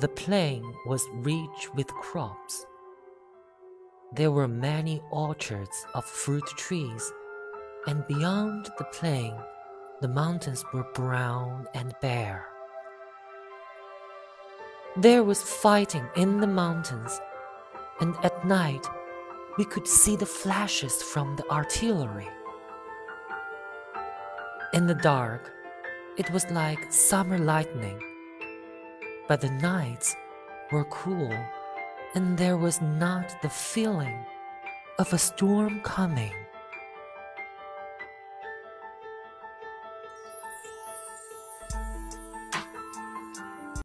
The plain was rich with crops. There were many orchards of fruit trees, and beyond the plain, the mountains were brown and bare. There was fighting in the mountains, and at night we could see the flashes from the artillery. In the dark, it was like summer lightning, but the nights were cool, and there was not the feeling of a storm coming.